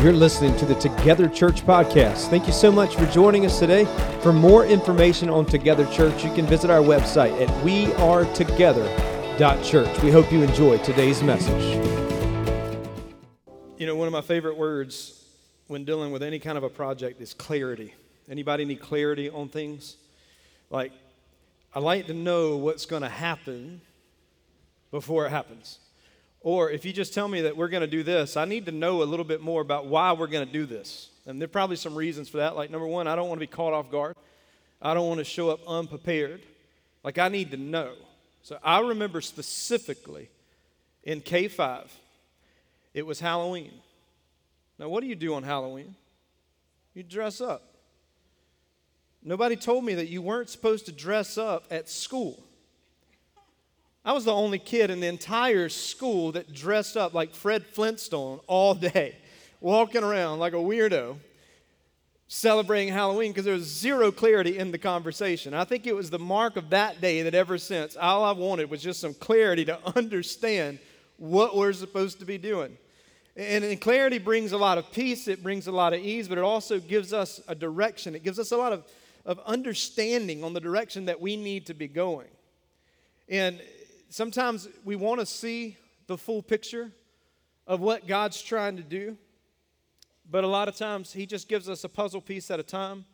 You're listening to the Together Church podcast. Thank you so much for joining us today. For more information on Together Church, you can visit our website at wearetogether.church. We hope you enjoy today's message. You know, one of my favorite words when dealing with any kind of a project is clarity. Anybody need clarity on things? Like, I like to know what's going to happen before it happens. Or if you just tell me that we're going to do this, I need to know a little bit more about why we're going to do this. And there are probably some reasons for that. Like, number one, I don't want to be caught off guard, I don't want to show up unprepared. Like, I need to know. So I remember specifically in K5, it was Halloween. Now, what do you do on Halloween? You dress up. Nobody told me that you weren't supposed to dress up at school. I was the only kid in the entire school that dressed up like Fred Flintstone all day, walking around like a weirdo, celebrating Halloween because there was zero clarity in the conversation. I think it was the mark of that day that ever since, all I wanted was just some clarity to understand what we're supposed to be doing. And, and clarity brings a lot of peace, it brings a lot of ease, but it also gives us a direction. It gives us a lot of, of understanding on the direction that we need to be going. And sometimes we want to see the full picture of what God's trying to do, but a lot of times He just gives us a puzzle piece at a time.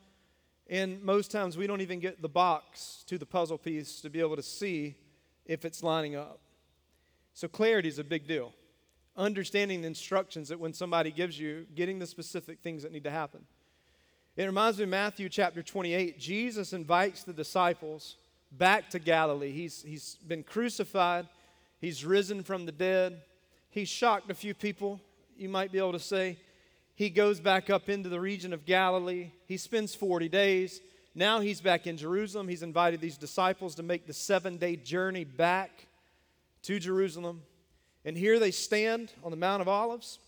And most times we don't even get the box to the puzzle piece to be able to see if it's lining up. So, clarity is a big deal. Understanding the instructions that when somebody gives you, getting the specific things that need to happen. It reminds me of Matthew chapter 28. Jesus invites the disciples back to Galilee. He's, he's been crucified, he's risen from the dead, he's shocked a few people, you might be able to say. He goes back up into the region of Galilee. He spends 40 days. Now he's back in Jerusalem. He's invited these disciples to make the seven day journey back to Jerusalem. And here they stand on the Mount of Olives.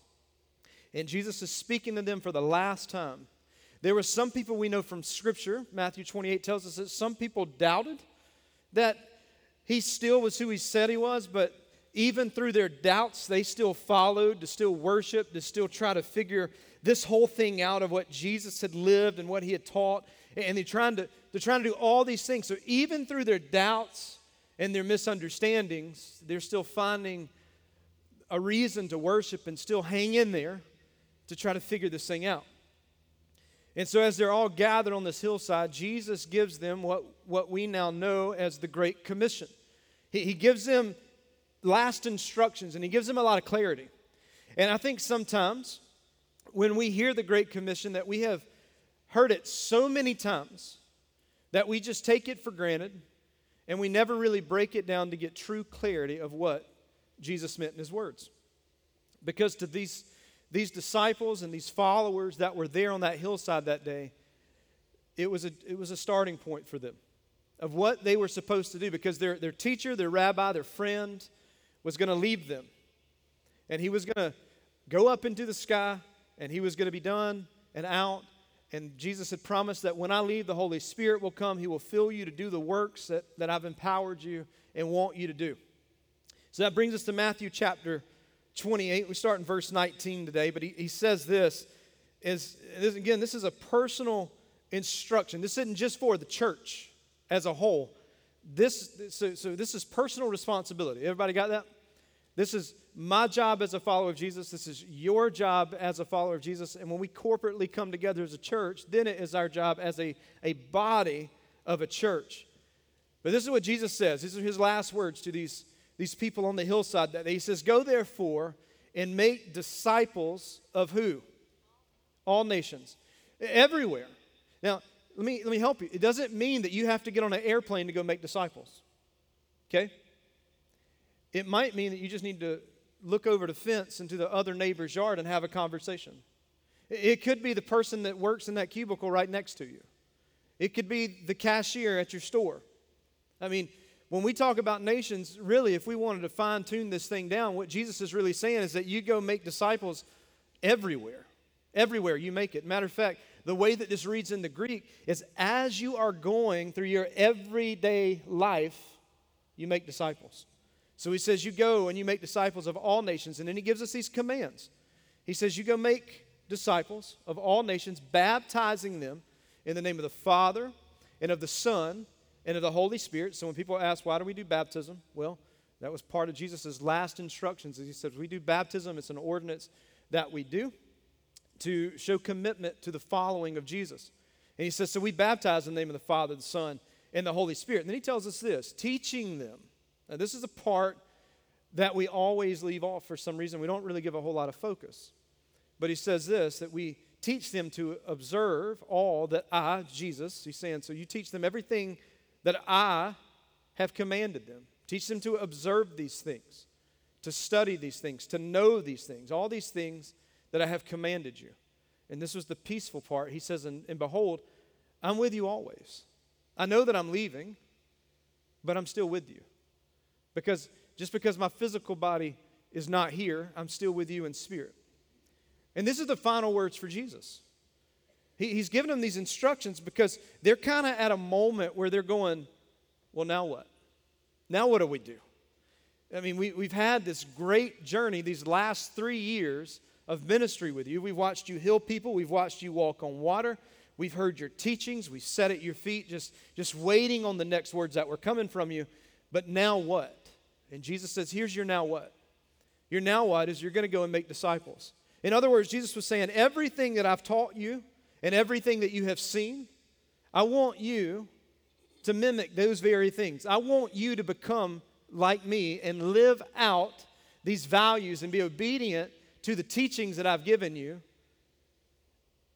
And Jesus is speaking to them for the last time. There were some people we know from Scripture, Matthew 28 tells us that some people doubted that he still was who he said he was, but even through their doubts, they still followed to still worship, to still try to figure this whole thing out of what Jesus had lived and what he had taught. And they're trying to, they're trying to do all these things. So even through their doubts and their misunderstandings, they're still finding a reason to worship and still hang in there to try to figure this thing out. And so, as they're all gathered on this hillside, Jesus gives them what, what we now know as the Great Commission. He, he gives them last instructions and he gives them a lot of clarity. And I think sometimes when we hear the Great Commission, that we have heard it so many times that we just take it for granted and we never really break it down to get true clarity of what Jesus meant in his words. Because to these these disciples and these followers that were there on that hillside that day, it was a, it was a starting point for them of what they were supposed to do because their, their teacher, their rabbi, their friend was going to leave them. And he was going to go up into the sky and he was going to be done and out. And Jesus had promised that when I leave, the Holy Spirit will come. He will fill you to do the works that, that I've empowered you and want you to do. So that brings us to Matthew chapter 28. We start in verse 19 today, but he, he says this is this, again, this is a personal instruction. This isn't just for the church as a whole. This so, so this is personal responsibility. Everybody got that? This is my job as a follower of Jesus. This is your job as a follower of Jesus. And when we corporately come together as a church, then it is our job as a, a body of a church. But this is what Jesus says. These are his last words to these these people on the hillside that he says, Go therefore and make disciples of who? All nations. Everywhere. Now, let me, let me help you. It doesn't mean that you have to get on an airplane to go make disciples. Okay? It might mean that you just need to look over the fence into the other neighbor's yard and have a conversation. It could be the person that works in that cubicle right next to you. It could be the cashier at your store. I mean, when we talk about nations, really, if we wanted to fine tune this thing down, what Jesus is really saying is that you go make disciples everywhere. Everywhere you make it. Matter of fact, the way that this reads in the Greek is as you are going through your everyday life, you make disciples. So he says, You go and you make disciples of all nations. And then he gives us these commands. He says, You go make disciples of all nations, baptizing them in the name of the Father and of the Son and of the Holy Spirit. So when people ask, why do we do baptism? Well, that was part of Jesus' last instructions. He says, we do baptism, it's an ordinance that we do to show commitment to the following of Jesus. And he says, so we baptize in the name of the Father, the Son, and the Holy Spirit. And then he tells us this teaching them. Now, this is a part that we always leave off for some reason. We don't really give a whole lot of focus. But he says this that we teach them to observe all that I, Jesus, he's saying, so you teach them everything that I have commanded them. Teach them to observe these things, to study these things, to know these things, all these things that I have commanded you. And this was the peaceful part. He says, And, and behold, I'm with you always. I know that I'm leaving, but I'm still with you. Because just because my physical body is not here, I'm still with you in spirit. And this is the final words for Jesus. He, he's given them these instructions because they're kind of at a moment where they're going, Well, now what? Now what do we do? I mean, we, we've had this great journey these last three years of ministry with you. We've watched you heal people, we've watched you walk on water. We've heard your teachings. We've sat at your feet, just, just waiting on the next words that were coming from you. But now what? And Jesus says, Here's your now what. Your now what is you're going to go and make disciples. In other words, Jesus was saying, Everything that I've taught you and everything that you have seen, I want you to mimic those very things. I want you to become like me and live out these values and be obedient to the teachings that I've given you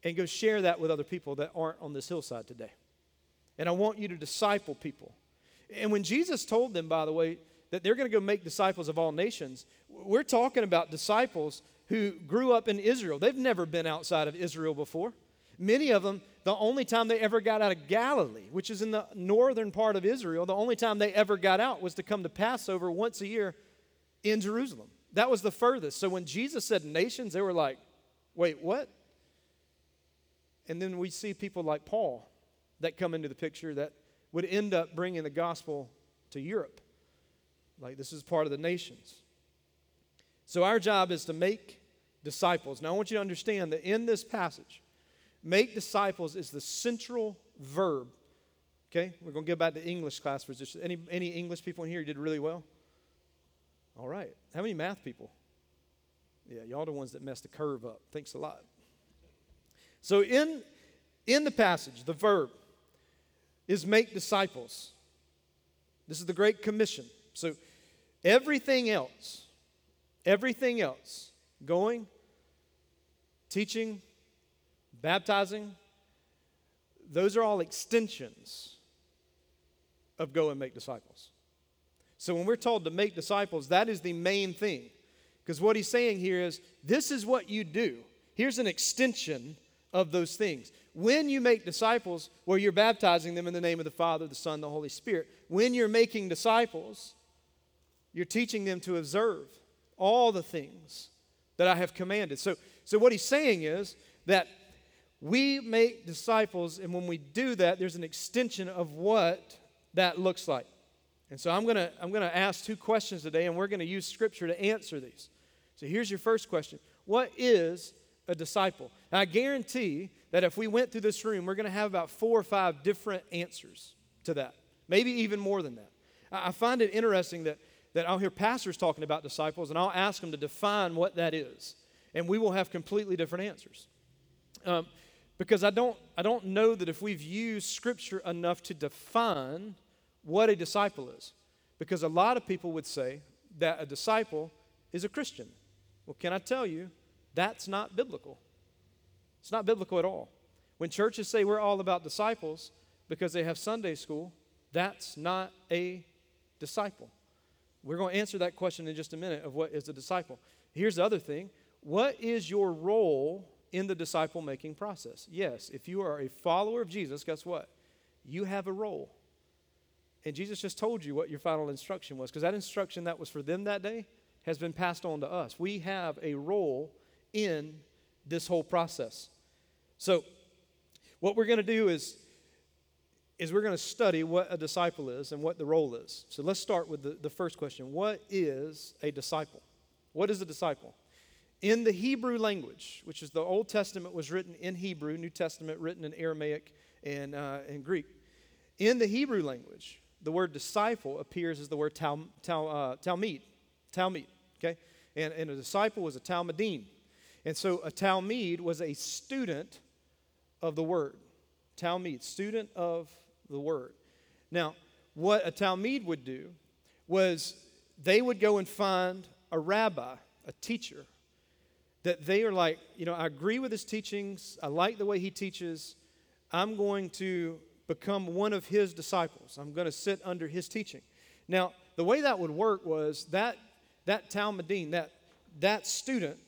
and go share that with other people that aren't on this hillside today. And I want you to disciple people. And when Jesus told them, by the way, that they're going to go make disciples of all nations, we're talking about disciples who grew up in Israel. They've never been outside of Israel before. Many of them, the only time they ever got out of Galilee, which is in the northern part of Israel, the only time they ever got out was to come to Passover once a year in Jerusalem. That was the furthest. So when Jesus said nations, they were like, wait, what? And then we see people like Paul that come into the picture that would end up bringing the gospel to Europe. Like this is part of the nations. So our job is to make disciples. Now I want you to understand that in this passage, make disciples is the central verb. Okay, we're going to get back to English class for just any, any English people in here You did really well. All right. How many math people? Yeah, y'all the ones that messed the curve up. Thanks a lot. So in in the passage, the verb is make disciples. This is the great commission. So everything else, everything else, going, teaching, baptizing, those are all extensions of go and make disciples. So when we're told to make disciples, that is the main thing. Because what he's saying here is this is what you do. Here's an extension of those things. When you make disciples, where you're baptizing them in the name of the Father, the Son, the Holy Spirit, when you're making disciples, you're teaching them to observe all the things that I have commanded. So, so what he's saying is that we make disciples, and when we do that, there's an extension of what that looks like. And so I'm going to I'm going to ask two questions today and we're going to use scripture to answer these. So here's your first question. What is a disciple? Now, I guarantee that if we went through this room, we're going to have about four or five different answers to that. Maybe even more than that. I find it interesting that that I'll hear pastors talking about disciples and I'll ask them to define what that is. And we will have completely different answers. Um, because I don't, I don't know that if we've used scripture enough to define what a disciple is. Because a lot of people would say that a disciple is a Christian. Well, can I tell you, that's not biblical. It's not biblical at all. When churches say we're all about disciples because they have Sunday school, that's not a disciple. We're going to answer that question in just a minute of what is a disciple. Here's the other thing what is your role in the disciple making process? Yes, if you are a follower of Jesus, guess what? You have a role. And Jesus just told you what your final instruction was, because that instruction that was for them that day has been passed on to us. We have a role in this whole process. So, what we're going to do is, is we're going to study what a disciple is and what the role is. So, let's start with the, the first question What is a disciple? What is a disciple? In the Hebrew language, which is the Old Testament was written in Hebrew, New Testament written in Aramaic and, uh, Greek. In the Hebrew language, the word disciple appears as the word tal, tal, uh, talmid, talmid, okay? And, and a disciple was a talmudim. And so a talmid was a student of the word. Talmid, student of the word. Now, what a talmid would do was they would go and find a rabbi, a teacher, that they are like, you know, I agree with his teachings, I like the way he teaches, I'm going to become one of his disciples. I'm going to sit under his teaching. Now, the way that would work was that that Talmudim, that that student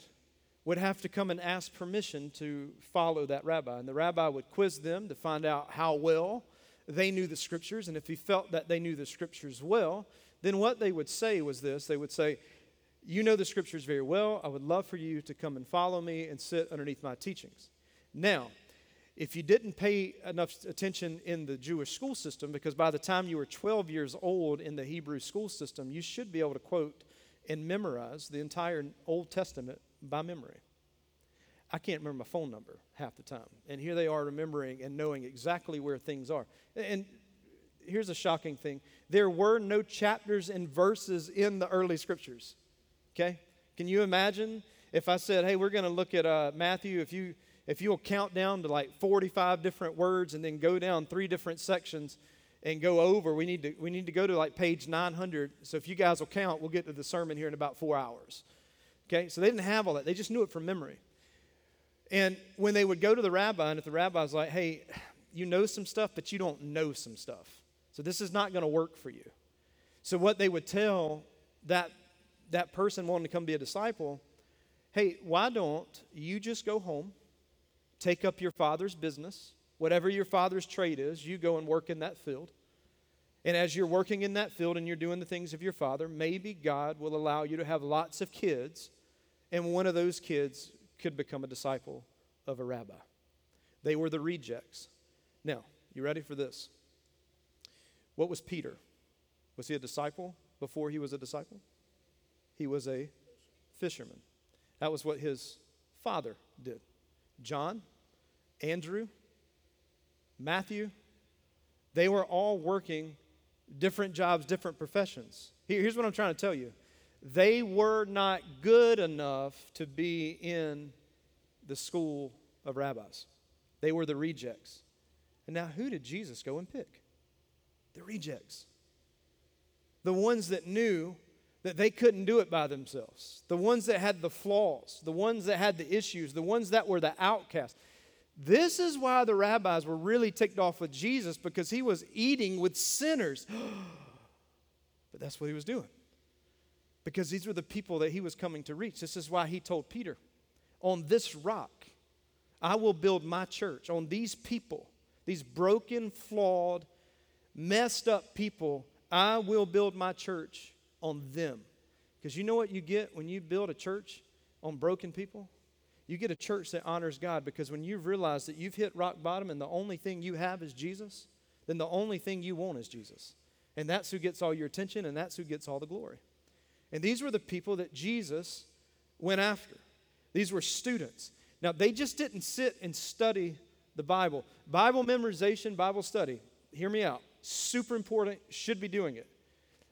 would have to come and ask permission to follow that rabbi. And the rabbi would quiz them to find out how well they knew the scriptures. And if he felt that they knew the scriptures well, then what they would say was this they would say, You know the scriptures very well. I would love for you to come and follow me and sit underneath my teachings. Now, if you didn't pay enough attention in the Jewish school system, because by the time you were 12 years old in the Hebrew school system, you should be able to quote and memorize the entire Old Testament by memory. I can't remember my phone number half the time. And here they are remembering and knowing exactly where things are. And here's a shocking thing there were no chapters and verses in the early scriptures. Okay? Can you imagine if I said, hey, we're going to look at uh, Matthew, if you if you'll count down to like 45 different words and then go down three different sections and go over, we need to, we need to go to like page 900. So if you guys will count, we'll get to the sermon here in about four hours. Okay, so they didn't have all that, they just knew it from memory. And when they would go to the rabbi, and if the rabbi's like, hey, you know some stuff, but you don't know some stuff. So this is not going to work for you. So what they would tell that that person wanting to come be a disciple, hey, why don't you just go home? Take up your father's business. Whatever your father's trade is, you go and work in that field. And as you're working in that field and you're doing the things of your father, maybe God will allow you to have lots of kids, and one of those kids could become a disciple of a rabbi. They were the rejects. Now, you ready for this? What was Peter? Was he a disciple before he was a disciple? He was a fisherman. That was what his father did. John, Andrew, Matthew, they were all working different jobs, different professions. Here's what I'm trying to tell you they were not good enough to be in the school of rabbis, they were the rejects. And now, who did Jesus go and pick? The rejects. The ones that knew that they couldn't do it by themselves, the ones that had the flaws, the ones that had the issues, the ones that were the outcasts. This is why the rabbis were really ticked off with Jesus because he was eating with sinners. but that's what he was doing. Because these were the people that he was coming to reach. This is why he told Peter, On this rock, I will build my church. On these people, these broken, flawed, messed up people, I will build my church on them. Because you know what you get when you build a church on broken people? You get a church that honors God because when you've realized that you've hit rock bottom and the only thing you have is Jesus, then the only thing you want is Jesus. And that's who gets all your attention and that's who gets all the glory. And these were the people that Jesus went after. These were students. Now, they just didn't sit and study the Bible. Bible memorization, Bible study, hear me out. Super important, should be doing it.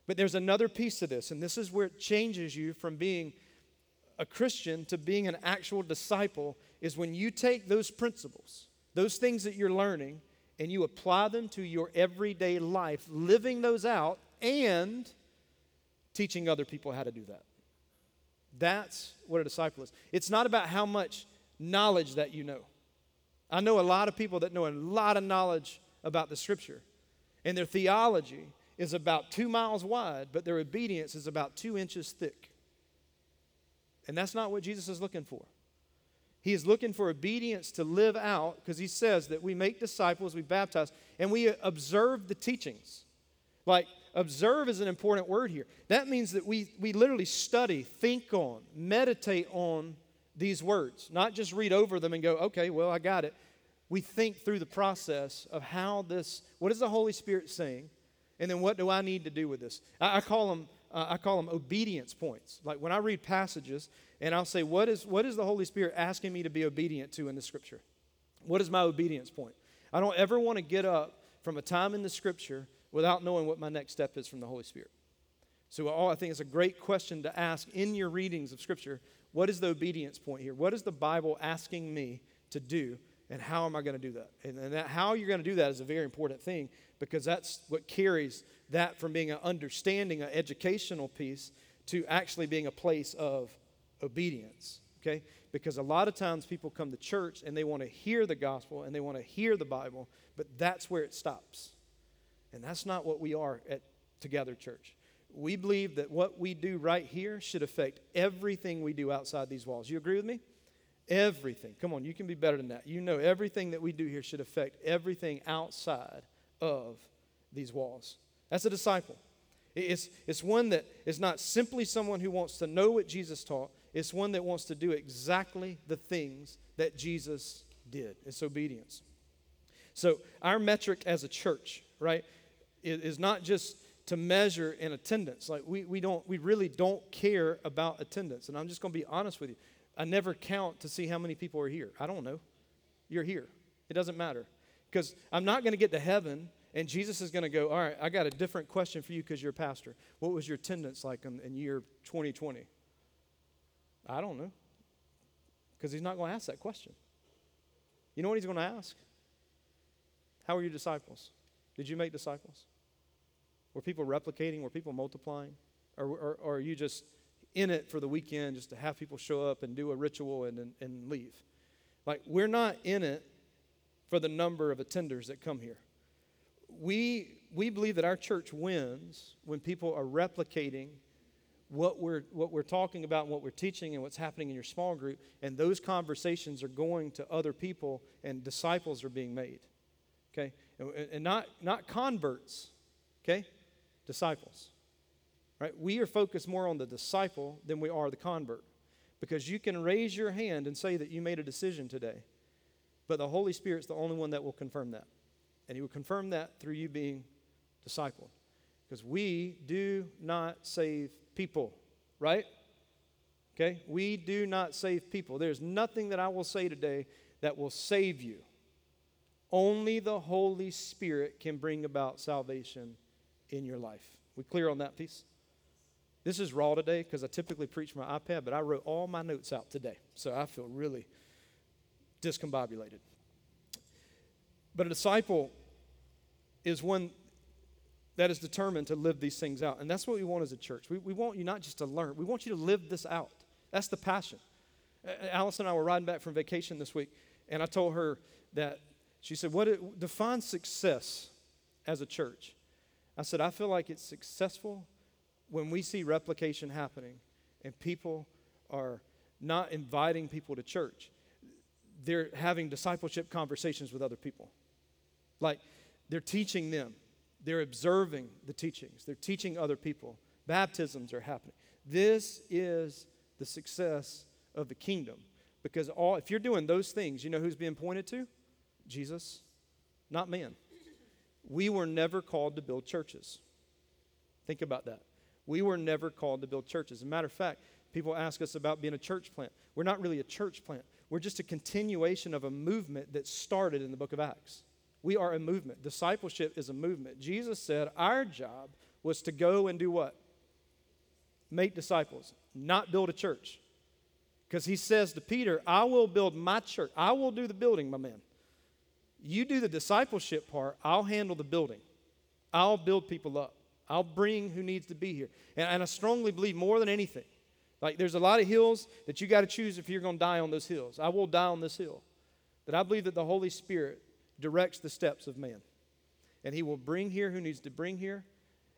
But there's another piece to this, and this is where it changes you from being a Christian to being an actual disciple is when you take those principles, those things that you're learning, and you apply them to your everyday life, living those out and teaching other people how to do that. That's what a disciple is. It's not about how much knowledge that you know. I know a lot of people that know a lot of knowledge about the scripture, and their theology is about two miles wide, but their obedience is about two inches thick. And that's not what Jesus is looking for. He is looking for obedience to live out because he says that we make disciples, we baptize, and we observe the teachings. Like, observe is an important word here. That means that we, we literally study, think on, meditate on these words, not just read over them and go, okay, well, I got it. We think through the process of how this, what is the Holy Spirit saying? And then what do I need to do with this? I, I call them uh, I call them obedience points. Like when I read passages and I'll say, what is, what is the Holy Spirit asking me to be obedient to in the scripture? What is my obedience point? I don't ever want to get up from a time in the scripture without knowing what my next step is from the Holy Spirit. So I think it's a great question to ask in your readings of scripture. What is the obedience point here? What is the Bible asking me to do and how am I going to do that? And, and that, how you're going to do that is a very important thing because that's what carries that from being an understanding, an educational piece, to actually being a place of obedience. Okay? Because a lot of times people come to church and they want to hear the gospel and they want to hear the Bible, but that's where it stops. And that's not what we are at Together Church. We believe that what we do right here should affect everything we do outside these walls. You agree with me? Everything. Come on, you can be better than that. You know, everything that we do here should affect everything outside of these walls. That's a disciple. It's, it's one that is not simply someone who wants to know what Jesus taught, it's one that wants to do exactly the things that Jesus did. It's obedience. So, our metric as a church, right, is not just to measure in attendance. Like, we, we, don't, we really don't care about attendance. And I'm just going to be honest with you. I never count to see how many people are here. I don't know. You're here. It doesn't matter. Because I'm not going to get to heaven and Jesus is going to go, All right, I got a different question for you because you're a pastor. What was your attendance like in, in year 2020? I don't know. Because he's not going to ask that question. You know what he's going to ask? How are your disciples? Did you make disciples? Were people replicating? Were people multiplying? Or, or, or are you just in it for the weekend just to have people show up and do a ritual and, and, and leave. Like, we're not in it for the number of attenders that come here. We, we believe that our church wins when people are replicating what we're, what we're talking about and what we're teaching and what's happening in your small group, and those conversations are going to other people and disciples are being made. Okay? And, and not, not converts, okay? Disciples. Right? We are focused more on the disciple than we are the convert. Because you can raise your hand and say that you made a decision today, but the Holy Spirit's the only one that will confirm that. And He will confirm that through you being discipled. Because we do not save people, right? Okay? We do not save people. There's nothing that I will say today that will save you. Only the Holy Spirit can bring about salvation in your life. We clear on that piece? This is raw today because I typically preach my iPad, but I wrote all my notes out today. So I feel really discombobulated. But a disciple is one that is determined to live these things out. And that's what we want as a church. We, we want you not just to learn, we want you to live this out. That's the passion. Allison and I were riding back from vacation this week, and I told her that she said, What defines success as a church? I said, I feel like it's successful when we see replication happening and people are not inviting people to church, they're having discipleship conversations with other people. Like they're teaching them, they're observing the teachings, they're teaching other people. Baptisms are happening. This is the success of the kingdom. Because all if you're doing those things, you know who's being pointed to? Jesus, not man. We were never called to build churches. Think about that. We were never called to build churches. As a matter of fact, people ask us about being a church plant. We're not really a church plant, we're just a continuation of a movement that started in the book of Acts. We are a movement. Discipleship is a movement. Jesus said our job was to go and do what? Make disciples, not build a church. Because he says to Peter, I will build my church. I will do the building, my man. You do the discipleship part, I'll handle the building. I'll build people up. I'll bring who needs to be here. And, and I strongly believe more than anything, like there's a lot of hills that you got to choose if you're going to die on those hills. I will die on this hill. That I believe that the Holy Spirit directs the steps of man. And he will bring here who needs to bring here.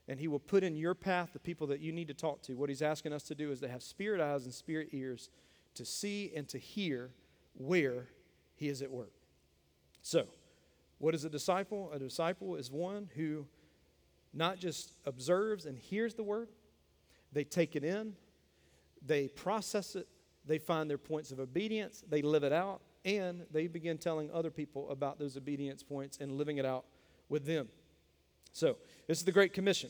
And he will put in your path the people that you need to talk to. What he's asking us to do is to have spirit eyes and spirit ears to see and to hear where he is at work. So, what is a disciple? A disciple is one who not just observes and hears the word, they take it in, they process it, they find their points of obedience, they live it out, and they begin telling other people about those obedience points and living it out with them. So, this is the Great Commission.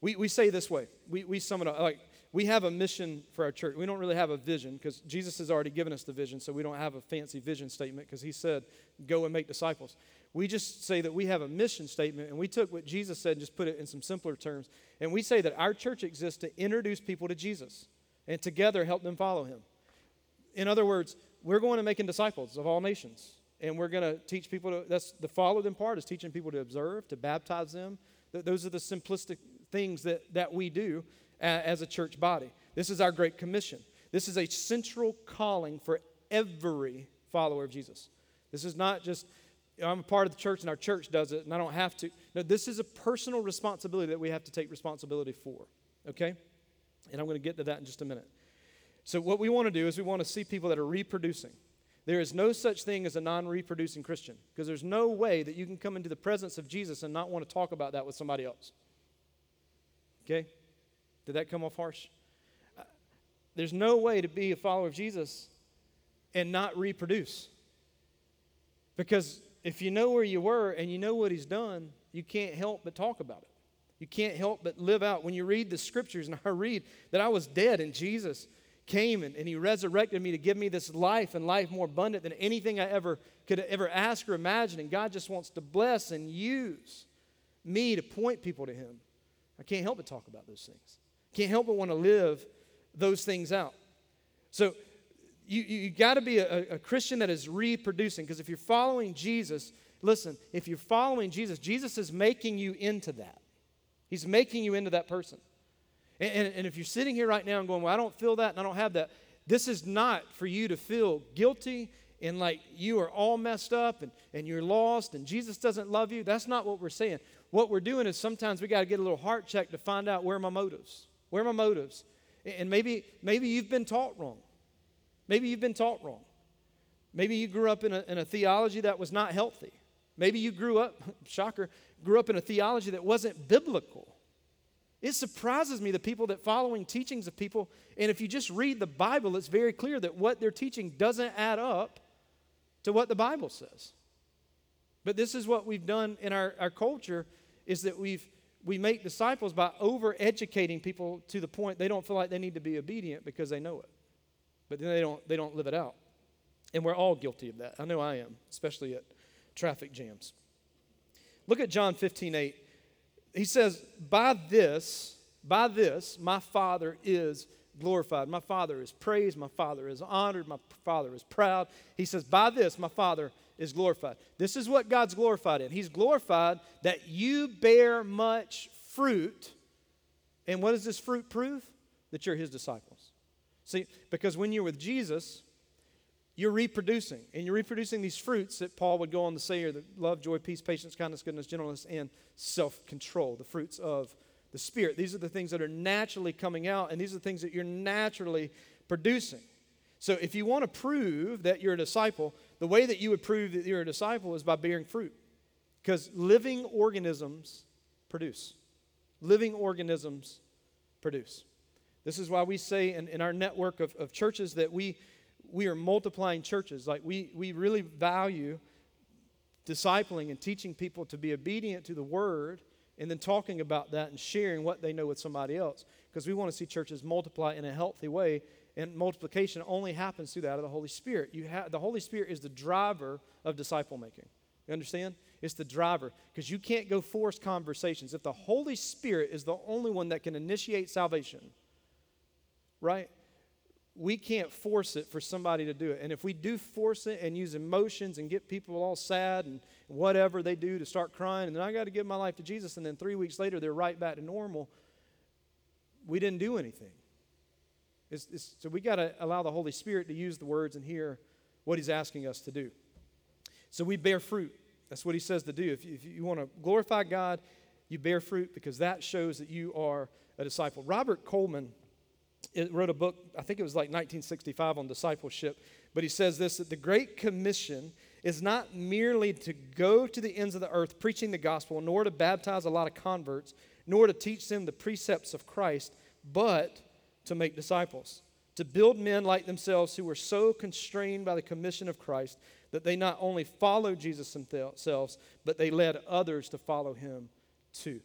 We, we say this way. We, we sum it up like we have a mission for our church. We don't really have a vision because Jesus has already given us the vision, so we don't have a fancy vision statement because he said, go and make disciples. We just say that we have a mission statement, and we took what Jesus said and just put it in some simpler terms. And we say that our church exists to introduce people to Jesus and together help them follow him. In other words, we're going to making disciples of all nations. And we're going to teach people to, that's the follow them part is teaching people to observe, to baptize them. Those are the simplistic things that, that we do as a church body. This is our Great Commission. This is a central calling for every follower of Jesus. This is not just, I'm a part of the church and our church does it and I don't have to. No, this is a personal responsibility that we have to take responsibility for. Okay? And I'm going to get to that in just a minute. So, what we want to do is we want to see people that are reproducing. There is no such thing as a non reproducing Christian because there's no way that you can come into the presence of Jesus and not want to talk about that with somebody else. Okay? Did that come off harsh? Uh, there's no way to be a follower of Jesus and not reproduce. Because if you know where you were and you know what he's done, you can't help but talk about it. You can't help but live out. When you read the scriptures, and I read that I was dead and Jesus came and, and he resurrected me to give me this life and life more abundant than anything I ever could ever ask or imagine. And God just wants to bless and use me to point people to him. I can't help but talk about those things. Can't help but want to live those things out. So you, you got to be a, a Christian that is reproducing because if you're following Jesus, listen, if you're following Jesus, Jesus is making you into that. He's making you into that person. And, and, and, if you're sitting here right now and going, Well, I don't feel that and I don't have that, this is not for you to feel guilty and like you are all messed up and, and you're lost and Jesus doesn't love you. That's not what we're saying. What we're doing is sometimes we got to get a little heart check to find out where my motives. Where my motives? And maybe, maybe you've been taught wrong. Maybe you've been taught wrong. Maybe you grew up in a, in a theology that was not healthy. Maybe you grew up, shocker, grew up in a theology that wasn't biblical. It surprises me the people that following teachings of people, and if you just read the Bible, it's very clear that what they're teaching doesn't add up to what the Bible says. But this is what we've done in our, our culture is that we've we make disciples by over educating people to the point they don't feel like they need to be obedient because they know it. But then they don't, they don't live it out. And we're all guilty of that. I know I am, especially at traffic jams. Look at John 15 8. He says, By this, by this, my Father is glorified. My Father is praised. My Father is honored. My Father is proud. He says, By this, my Father is glorified. This is what God's glorified in. He's glorified that you bear much fruit. And what does this fruit prove? That you're his disciples. See, because when you're with Jesus, you're reproducing. And you're reproducing these fruits that Paul would go on to say are the love, joy, peace, patience, kindness, goodness, gentleness, and self control, the fruits of the Spirit. These are the things that are naturally coming out, and these are the things that you're naturally producing. So if you want to prove that you're a disciple, the way that you would prove that you're a disciple is by bearing fruit. Because living organisms produce. Living organisms produce. This is why we say in, in our network of, of churches that we, we are multiplying churches. Like we, we really value discipling and teaching people to be obedient to the word and then talking about that and sharing what they know with somebody else. Because we want to see churches multiply in a healthy way and multiplication only happens through that of the Holy Spirit. You have, the Holy Spirit is the driver of disciple making. You understand? It's the driver because you can't go force conversations. If the Holy Spirit is the only one that can initiate salvation, right? We can't force it for somebody to do it. And if we do force it and use emotions and get people all sad and whatever they do to start crying, and then I got to give my life to Jesus, and then three weeks later they're right back to normal, we didn't do anything. It's, it's, so we got to allow the Holy Spirit to use the words and hear what He's asking us to do. So we bear fruit. That's what He says to do. If you, if you want to glorify God, you bear fruit because that shows that you are a disciple. Robert Coleman wrote a book, I think it was like 1965 on discipleship, but he says this that the Great Commission is not merely to go to the ends of the earth preaching the gospel, nor to baptize a lot of converts, nor to teach them the precepts of Christ, but to make disciples, to build men like themselves who were so constrained by the commission of Christ that they not only followed Jesus themselves, but they led others to follow him too.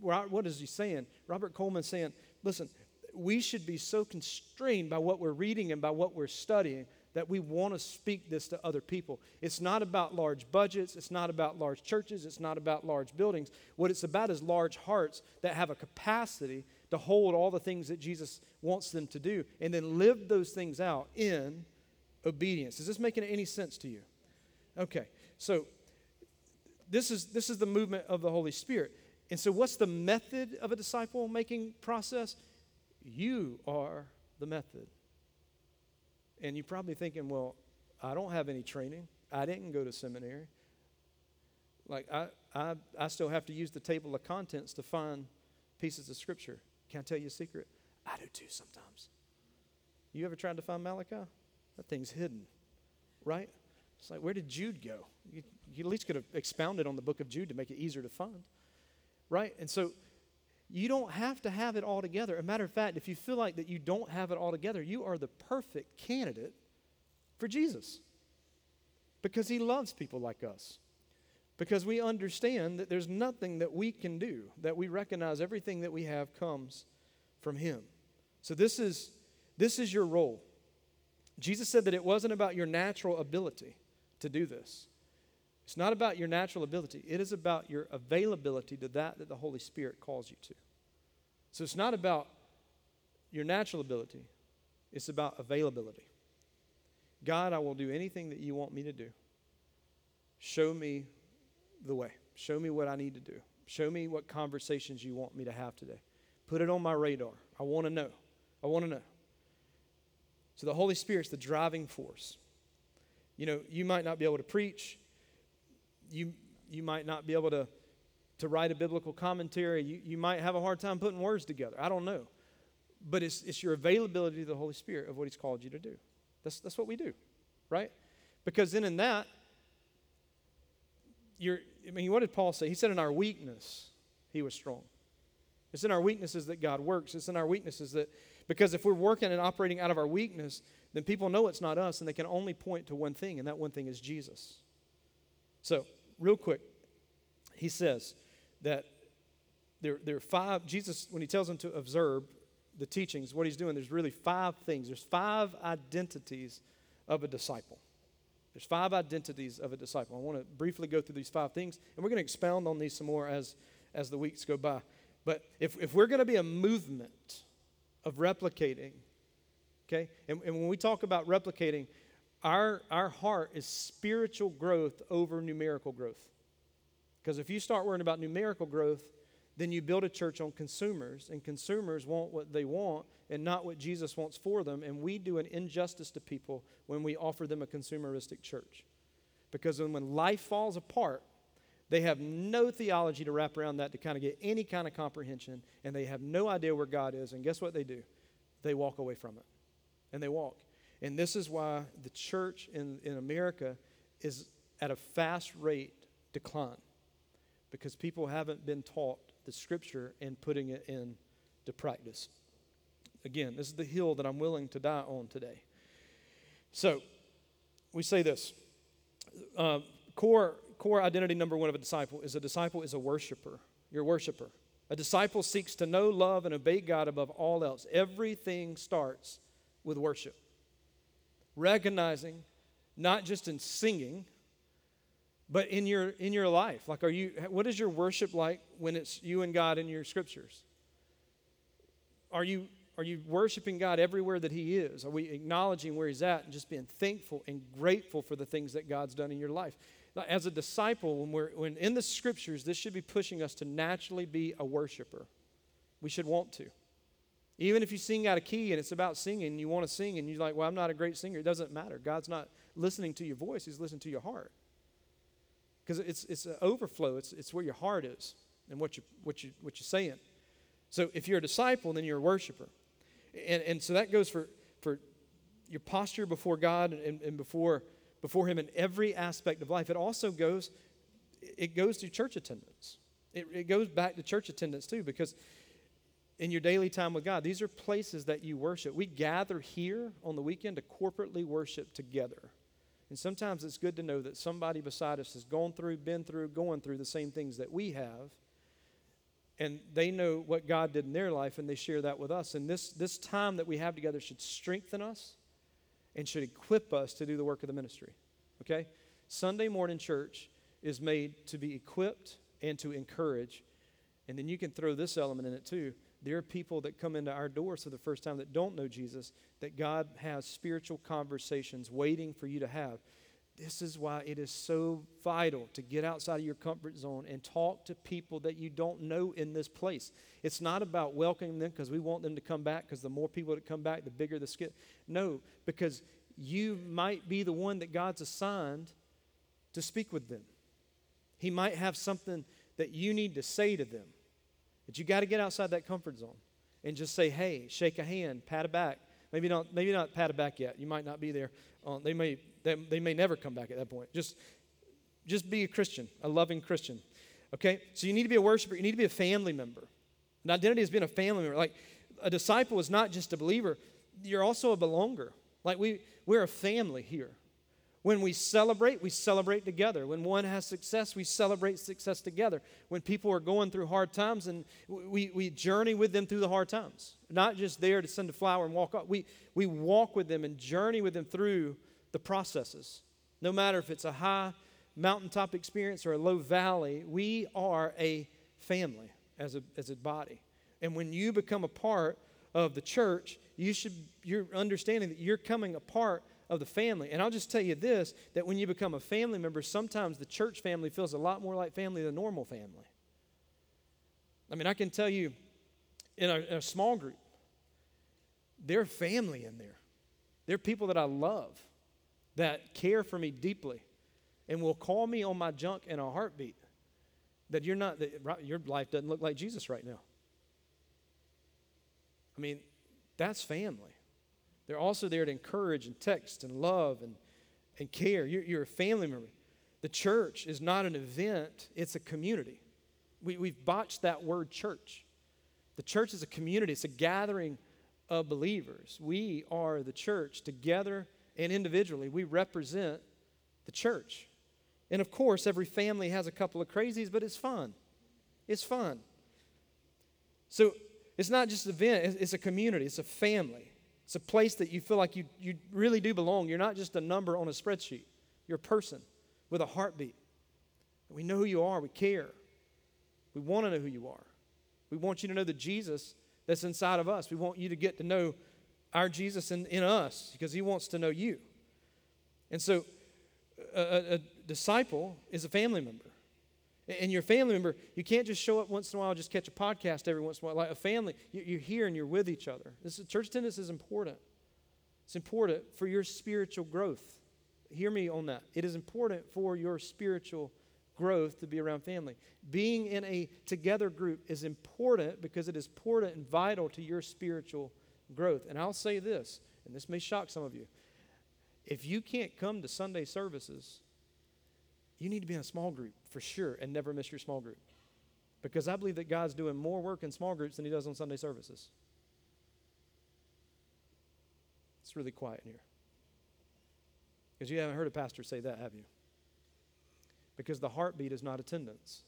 what is he saying? Robert Coleman saying, listen, we should be so constrained by what we're reading and by what we're studying that we want to speak this to other people. It's not about large budgets, it's not about large churches, it's not about large buildings. What it's about is large hearts that have a capacity to hold all the things that Jesus wants them to do and then live those things out in obedience. Is this making any sense to you? Okay. So this is this is the movement of the Holy Spirit. And so what's the method of a disciple making process? You are the method. And you're probably thinking, well, I don't have any training. I didn't go to seminary. Like, I, I, I still have to use the table of contents to find pieces of scripture. Can I tell you a secret? I do too sometimes. You ever tried to find Malachi? That thing's hidden, right? It's like, where did Jude go? You, you at least could have expounded on the book of Jude to make it easier to find, right? And so you don't have to have it all together. A matter of fact, if you feel like that you don't have it all together, you are the perfect candidate for Jesus because he loves people like us. Because we understand that there's nothing that we can do, that we recognize everything that we have comes from him. So this is this is your role. Jesus said that it wasn't about your natural ability to do this. It's not about your natural ability, it is about your availability to that that the Holy Spirit calls you to. So it's not about your natural ability, it's about availability. God, I will do anything that you want me to do. Show me the way. Show me what I need to do. Show me what conversations you want me to have today. Put it on my radar. I want to know. I want to know. So the Holy Spirit's the driving force. You know, you might not be able to preach, you, you might not be able to, to write a biblical commentary. You, you might have a hard time putting words together. I don't know. But it's, it's your availability to the Holy Spirit of what He's called you to do. That's, that's what we do, right? Because then in that, you're, I mean, what did Paul say? He said, in our weakness, He was strong. It's in our weaknesses that God works. It's in our weaknesses that, because if we're working and operating out of our weakness, then people know it's not us and they can only point to one thing, and that one thing is Jesus. So, real quick, he says that there, there are five, Jesus, when he tells them to observe the teachings, what he's doing, there's really five things. There's five identities of a disciple. There's five identities of a disciple. I want to briefly go through these five things, and we're going to expound on these some more as, as the weeks go by. But if, if we're going to be a movement of replicating, okay, and, and when we talk about replicating, our, our heart is spiritual growth over numerical growth. Because if you start worrying about numerical growth, then you build a church on consumers, and consumers want what they want and not what Jesus wants for them. And we do an injustice to people when we offer them a consumeristic church. Because when life falls apart, they have no theology to wrap around that to kind of get any kind of comprehension, and they have no idea where God is. And guess what they do? They walk away from it. And they walk. And this is why the church in, in America is at a fast rate decline because people haven't been taught the scripture and putting it into practice. Again, this is the hill that I'm willing to die on today. So, we say this uh, core, core identity number one of a disciple is a disciple is a worshiper. You're a worshiper. A disciple seeks to know, love, and obey God above all else. Everything starts with worship recognizing not just in singing but in your in your life. Like are you what is your worship like when it's you and god in your scriptures? Are you are you worshiping god everywhere that he is? Are we acknowledging where he's at and just being thankful and grateful for the things that god's done in your life? As a disciple when we're when in the scriptures this should be pushing us to naturally be a worshiper. We should want to even if you sing out of key and it's about singing, you want to sing and you're like, well, I'm not a great singer, it doesn't matter. God's not listening to your voice, He's listening to your heart. Because it's, it's an overflow, it's, it's where your heart is and what, you, what, you, what you're saying. So if you're a disciple, then you're a worshiper. And, and so that goes for, for your posture before God and, and before, before Him in every aspect of life. It also goes, it goes to church attendance. It, it goes back to church attendance too, because in your daily time with God. These are places that you worship. We gather here on the weekend to corporately worship together. And sometimes it's good to know that somebody beside us has gone through, been through, going through the same things that we have. and they know what God did in their life, and they share that with us. And this, this time that we have together should strengthen us and should equip us to do the work of the ministry. Okay? Sunday morning church is made to be equipped and to encourage. And then you can throw this element in it too. There are people that come into our doors for the first time that don't know Jesus, that God has spiritual conversations waiting for you to have. This is why it is so vital to get outside of your comfort zone and talk to people that you don't know in this place. It's not about welcoming them because we want them to come back because the more people that come back, the bigger the skit. No, because you might be the one that God's assigned to speak with them. He might have something that you need to say to them. But you got to get outside that comfort zone and just say, hey, shake a hand, pat a back. Maybe not, maybe not pat a back yet. You might not be there. Uh, they, may, they, they may never come back at that point. Just, just be a Christian, a loving Christian. Okay? So you need to be a worshiper. You need to be a family member. An identity is being a family member. Like a disciple is not just a believer, you're also a belonger. Like we, we're a family here. When we celebrate, we celebrate together. When one has success, we celebrate success together. When people are going through hard times, and we, we journey with them through the hard times. Not just there to send a flower and walk off. We, we walk with them and journey with them through the processes. No matter if it's a high mountaintop experience or a low valley, we are a family as a, as a body. And when you become a part of the church, you should, you're understanding that you're coming a part of the family. And I'll just tell you this that when you become a family member, sometimes the church family feels a lot more like family than normal family. I mean, I can tell you in a, in a small group, there's family in there. There are people that I love that care for me deeply and will call me on my junk in a heartbeat that you're not that your life doesn't look like Jesus right now. I mean, that's family. They're also there to encourage and text and love and, and care. You're, you're a family member. The church is not an event, it's a community. We, we've botched that word church. The church is a community, it's a gathering of believers. We are the church together and individually. We represent the church. And of course, every family has a couple of crazies, but it's fun. It's fun. So it's not just an event, it's a community, it's a family. It's a place that you feel like you, you really do belong. You're not just a number on a spreadsheet, you're a person with a heartbeat. We know who you are, we care. We want to know who you are. We want you to know the Jesus that's inside of us. We want you to get to know our Jesus in, in us because he wants to know you. And so, a, a, disciple is a family member. And your family member, you can't just show up once in a while, just catch a podcast every once in a while. Like a family, you're here and you're with each other. This is, church attendance is important. It's important for your spiritual growth. Hear me on that. It is important for your spiritual growth to be around family. Being in a together group is important because it is important and vital to your spiritual growth. And I'll say this, and this may shock some of you. If you can't come to Sunday services, you need to be in a small group for sure and never miss your small group. Because I believe that God's doing more work in small groups than He does on Sunday services. It's really quiet in here. Because you haven't heard a pastor say that, have you? Because the heartbeat is not attendance.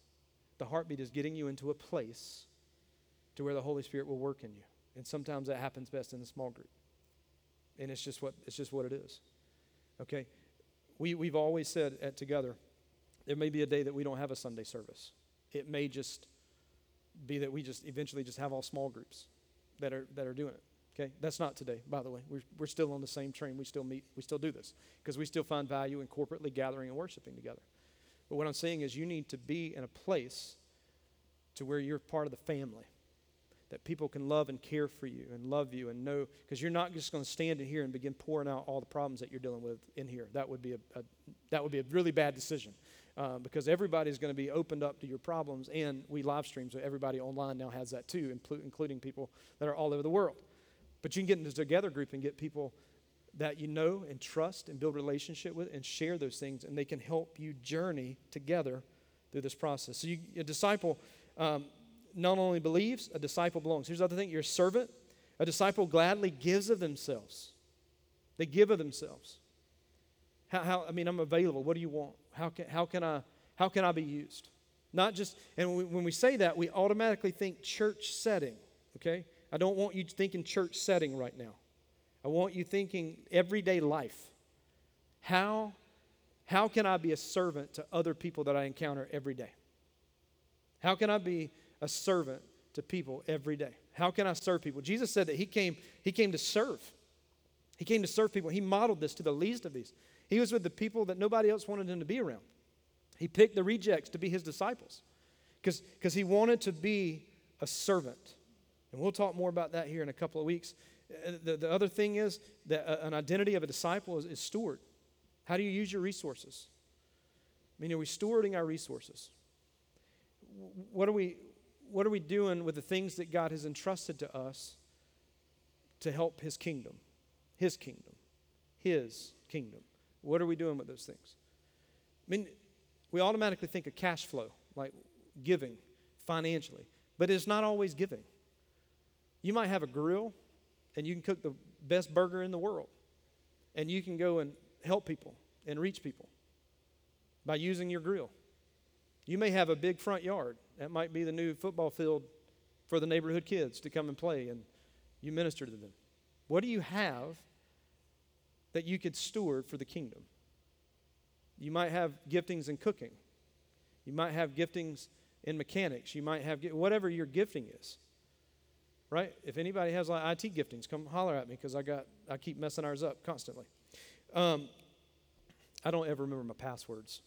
The heartbeat is getting you into a place to where the Holy Spirit will work in you. And sometimes that happens best in a small group. And it's just what it's just what it is. Okay? We, we've always said at Together, there may be a day that we don't have a Sunday service. It may just be that we just eventually just have all small groups that are, that are doing it. Okay, that's not today, by the way. We're, we're still on the same train. We still meet, we still do this because we still find value in corporately gathering and worshiping together. But what I'm saying is, you need to be in a place to where you're part of the family, that people can love and care for you and love you and know, because you're not just going to stand in here and begin pouring out all the problems that you're dealing with in here. That would be a, a that would be a really bad decision uh, because everybody's going to be opened up to your problems, and we live stream, so everybody online now has that too, including people that are all over the world. But you can get into a together group and get people that you know and trust and build relationship with and share those things, and they can help you journey together through this process. So you, a disciple um, not only believes, a disciple belongs. Here's the other thing: you're a servant. A disciple gladly gives of themselves. They give of themselves. How, how, I mean, I'm available. What do you want? How can, how, can I, how can I be used? Not just, and when we say that, we automatically think church setting, okay? I don't want you thinking church setting right now. I want you thinking everyday life. How, how can I be a servant to other people that I encounter every day? How can I be a servant to people every day? How can I serve people? Jesus said that he came, he came to serve. He came to serve people. He modeled this to the least of these. He was with the people that nobody else wanted him to be around. He picked the rejects to be his disciples because he wanted to be a servant. And we'll talk more about that here in a couple of weeks. Uh, the, the other thing is that uh, an identity of a disciple is, is steward. How do you use your resources? I mean, are we stewarding our resources? What are we, what are we doing with the things that God has entrusted to us to help His kingdom? His kingdom. His kingdom. What are we doing with those things? I mean, we automatically think of cash flow, like giving financially, but it's not always giving. You might have a grill and you can cook the best burger in the world, and you can go and help people and reach people by using your grill. You may have a big front yard. That might be the new football field for the neighborhood kids to come and play, and you minister to them. What do you have that you could steward for the kingdom? You might have giftings in cooking. You might have giftings in mechanics. You might have whatever your gifting is. Right? If anybody has like IT giftings, come holler at me because I got I keep messing ours up constantly. Um, I don't ever remember my passwords,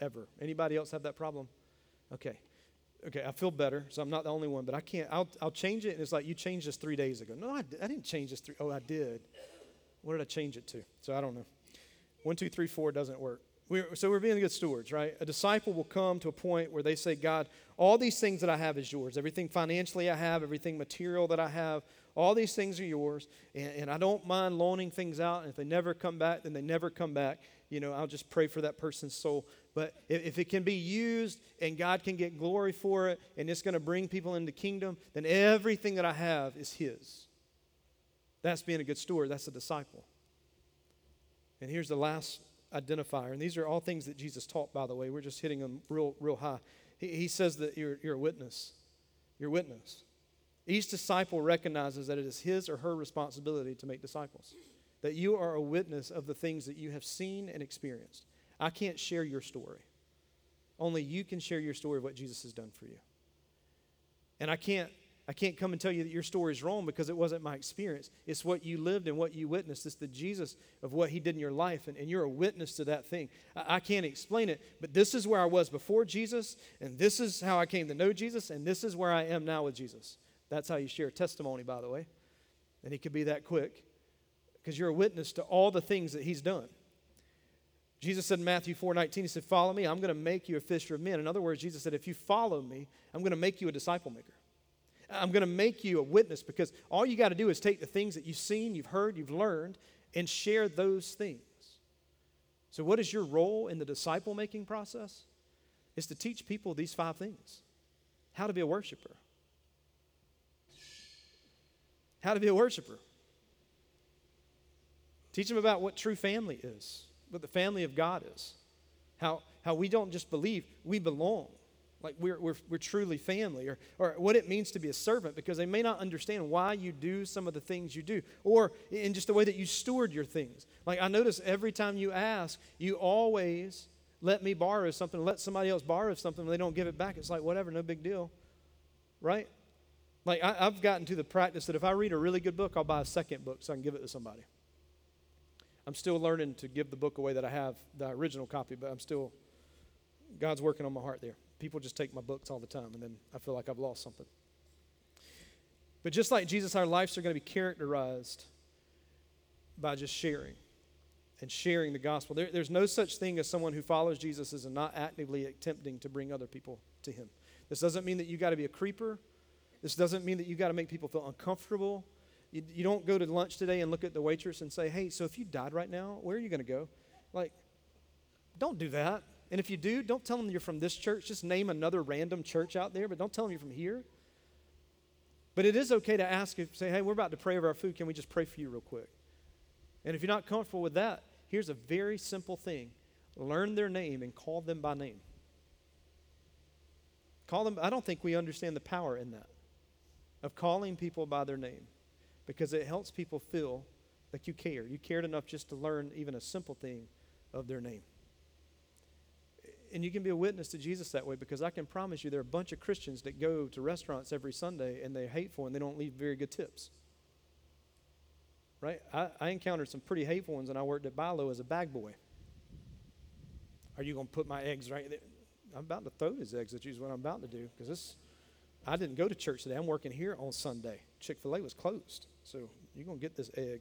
ever. Anybody else have that problem? Okay. Okay, I feel better, so I'm not the only one, but I can't. I'll, I'll change it, and it's like, you changed this three days ago. No, I, I didn't change this three. Oh, I did. What did I change it to? So I don't know. One, two, three, four doesn't work. We're, so we're being good stewards, right? A disciple will come to a point where they say, God, all these things that I have is yours. Everything financially I have, everything material that I have, all these things are yours. And, and I don't mind loaning things out. And if they never come back, then they never come back. You know, I'll just pray for that person's soul. But if, if it can be used and God can get glory for it and it's going to bring people into kingdom, then everything that I have is His. That's being a good steward. That's a disciple. And here's the last identifier. And these are all things that Jesus taught, by the way. We're just hitting them real, real high. He, he says that you're, you're a witness. You're a witness. Each disciple recognizes that it is his or her responsibility to make disciples, that you are a witness of the things that you have seen and experienced. I can't share your story. Only you can share your story of what Jesus has done for you. And I can't I can't come and tell you that your story is wrong because it wasn't my experience. It's what you lived and what you witnessed. It's the Jesus of what he did in your life, and, and you're a witness to that thing. I, I, can't explain it, but this is where I was before Jesus, and this is how I came to know Jesus, and this is where I am now with Jesus. That's how you share testimony, by the way. And he could be that quick because you're a witness to all the things that he's done. Jesus said in Matthew 4 19, He said, Follow me, I'm going to make you a fisher of men. In other words, Jesus said, If you follow me, I'm going to make you a disciple maker. I'm going to make you a witness because all you got to do is take the things that you've seen, you've heard, you've learned, and share those things. So, what is your role in the disciple making process? Is to teach people these five things. How to be a worshiper, how to be a worshiper, teach them about what true family is, what the family of God is, how, how we don't just believe, we belong like we're, we're, we're truly family, or, or what it means to be a servant, because they may not understand why you do some of the things you do, or in just the way that you steward your things. Like I notice every time you ask, you always let me borrow something, let somebody else borrow something, and they don't give it back. It's like, whatever, no big deal. Right? Like I, I've gotten to the practice that if I read a really good book, I'll buy a second book so I can give it to somebody. I'm still learning to give the book away that I have, the original copy, but I'm still, God's working on my heart there people just take my books all the time, and then I feel like I've lost something. But just like Jesus, our lives are going to be characterized by just sharing and sharing the gospel. There, there's no such thing as someone who follows Jesus is not actively attempting to bring other people to him. This doesn't mean that you got to be a creeper. This doesn't mean that you got to make people feel uncomfortable. You, you don't go to lunch today and look at the waitress and say, hey, so if you died right now, where are you going to go? Like, don't do that. And if you do, don't tell them you're from this church. Just name another random church out there, but don't tell them you're from here. But it is okay to ask if say, hey, we're about to pray over our food. Can we just pray for you real quick? And if you're not comfortable with that, here's a very simple thing learn their name and call them by name. Call them, I don't think we understand the power in that, of calling people by their name, because it helps people feel like you care. You cared enough just to learn even a simple thing of their name. And you can be a witness to Jesus that way because I can promise you there are a bunch of Christians that go to restaurants every Sunday and they're hateful and they don't leave very good tips. Right? I, I encountered some pretty hateful ones and I worked at Bi-Lo as a bag boy. Are you going to put my eggs right there? I'm about to throw these eggs at you, is what I'm about to do, because this, I didn't go to church today. I'm working here on Sunday. Chick fil A was closed. So you're going to get this egg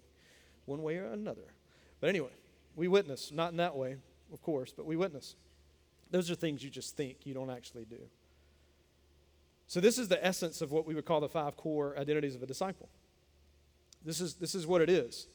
one way or another. But anyway, we witness, not in that way, of course, but we witness. Those are things you just think, you don't actually do. So, this is the essence of what we would call the five core identities of a disciple. This is, this is what it is.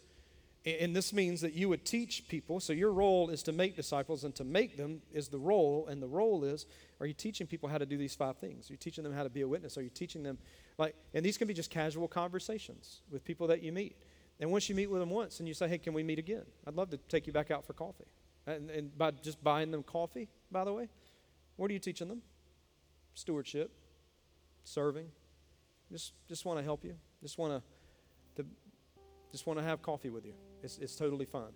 And this means that you would teach people. So your role is to make disciples, and to make them is the role. And the role is are you teaching people how to do these five things? Are you teaching them how to be a witness? Are you teaching them, like, and these can be just casual conversations with people that you meet. And once you meet with them once and you say, hey, can we meet again? I'd love to take you back out for coffee. And, and by just buying them coffee, by the way, what are you teaching them? Stewardship, serving. Just, just want to help you. Just want to, just want to have coffee with you. It's, it's totally fine.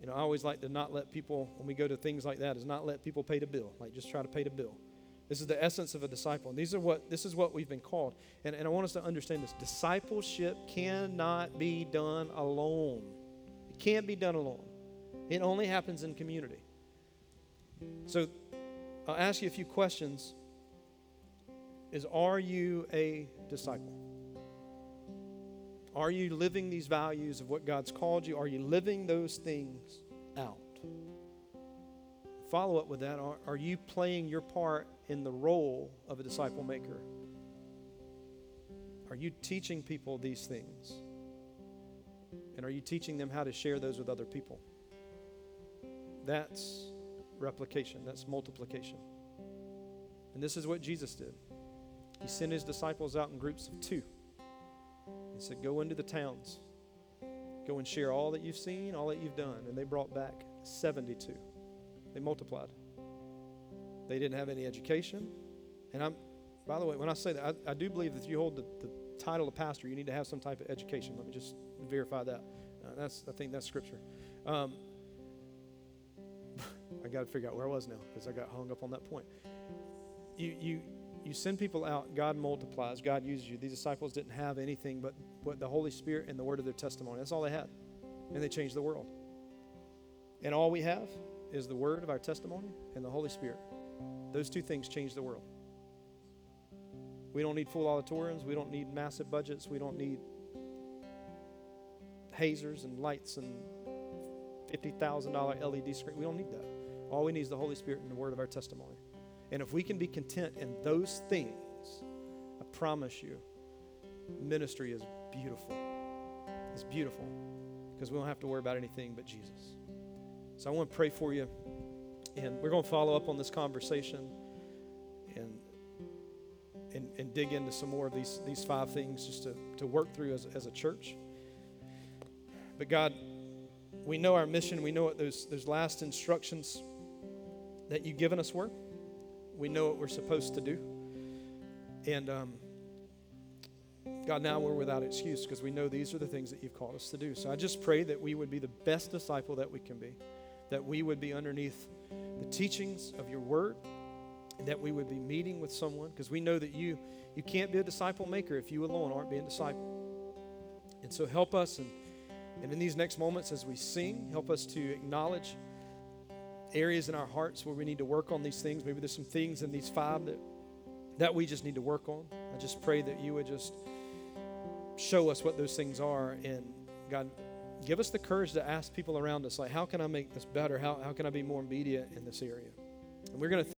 You know, I always like to not let people, when we go to things like that, is not let people pay the bill. Like just try to pay the bill. This is the essence of a disciple. And these are what this is what we've been called. And, and I want us to understand this. Discipleship cannot be done alone. It can't be done alone. It only happens in community. So I'll ask you a few questions. Is are you a disciple? Are you living these values of what God's called you? Are you living those things out? Follow up with that. Are, are you playing your part in the role of a disciple maker? Are you teaching people these things? And are you teaching them how to share those with other people? That's replication, that's multiplication. And this is what Jesus did. He sent his disciples out in groups of two. He said, Go into the towns. Go and share all that you've seen, all that you've done. And they brought back 72. They multiplied. They didn't have any education. And I'm, by the way, when I say that, I, I do believe that if you hold the, the, title of pastor, you need to have some type of education. Let me just verify that. Uh, that's, I think that's scripture. Um, I got to figure out where I was now because I got hung up on that point. You, you, you send people out, God multiplies, God uses you. These disciples didn't have anything but, but the Holy Spirit and the word of their testimony. That's all they had. And they changed the world. And all we have is the word of our testimony and the Holy Spirit. Those two things change the world. We don't need full auditoriums. We don't need massive budgets. We don't need hazers and lights and $50,000 LED screen. We don't need that. All we need is the Holy Spirit and the word of our testimony. And if we can be content in those things, I promise you, ministry is beautiful. It's beautiful because we don't have to worry about anything but Jesus. So I want to pray for you. And we're going to follow up on this conversation and, and, and dig into some more of these, these five things just to, to work through as, as a church. But God, we know our mission. We know what those, those last instructions that you've given us were. We know what we're supposed to do. And um, God, now we're without excuse because we know these are the things that you've called us to do. So I just pray that we would be the best disciple that we can be, that we would be underneath the teachings of your word, and that we would be meeting with someone because we know that you you can't be a disciple maker if you alone aren't being disciple. And so help us and, and in these next moments as we sing, help us to acknowledge areas in our hearts where we need to work on these things. Maybe there's some things in these five that, that we just need to work on. I just pray that you would just show us what those things are. And God, give us the courage to ask people around us, like, how can I make this better? How, how can I be more immediate in this area? And we're going to.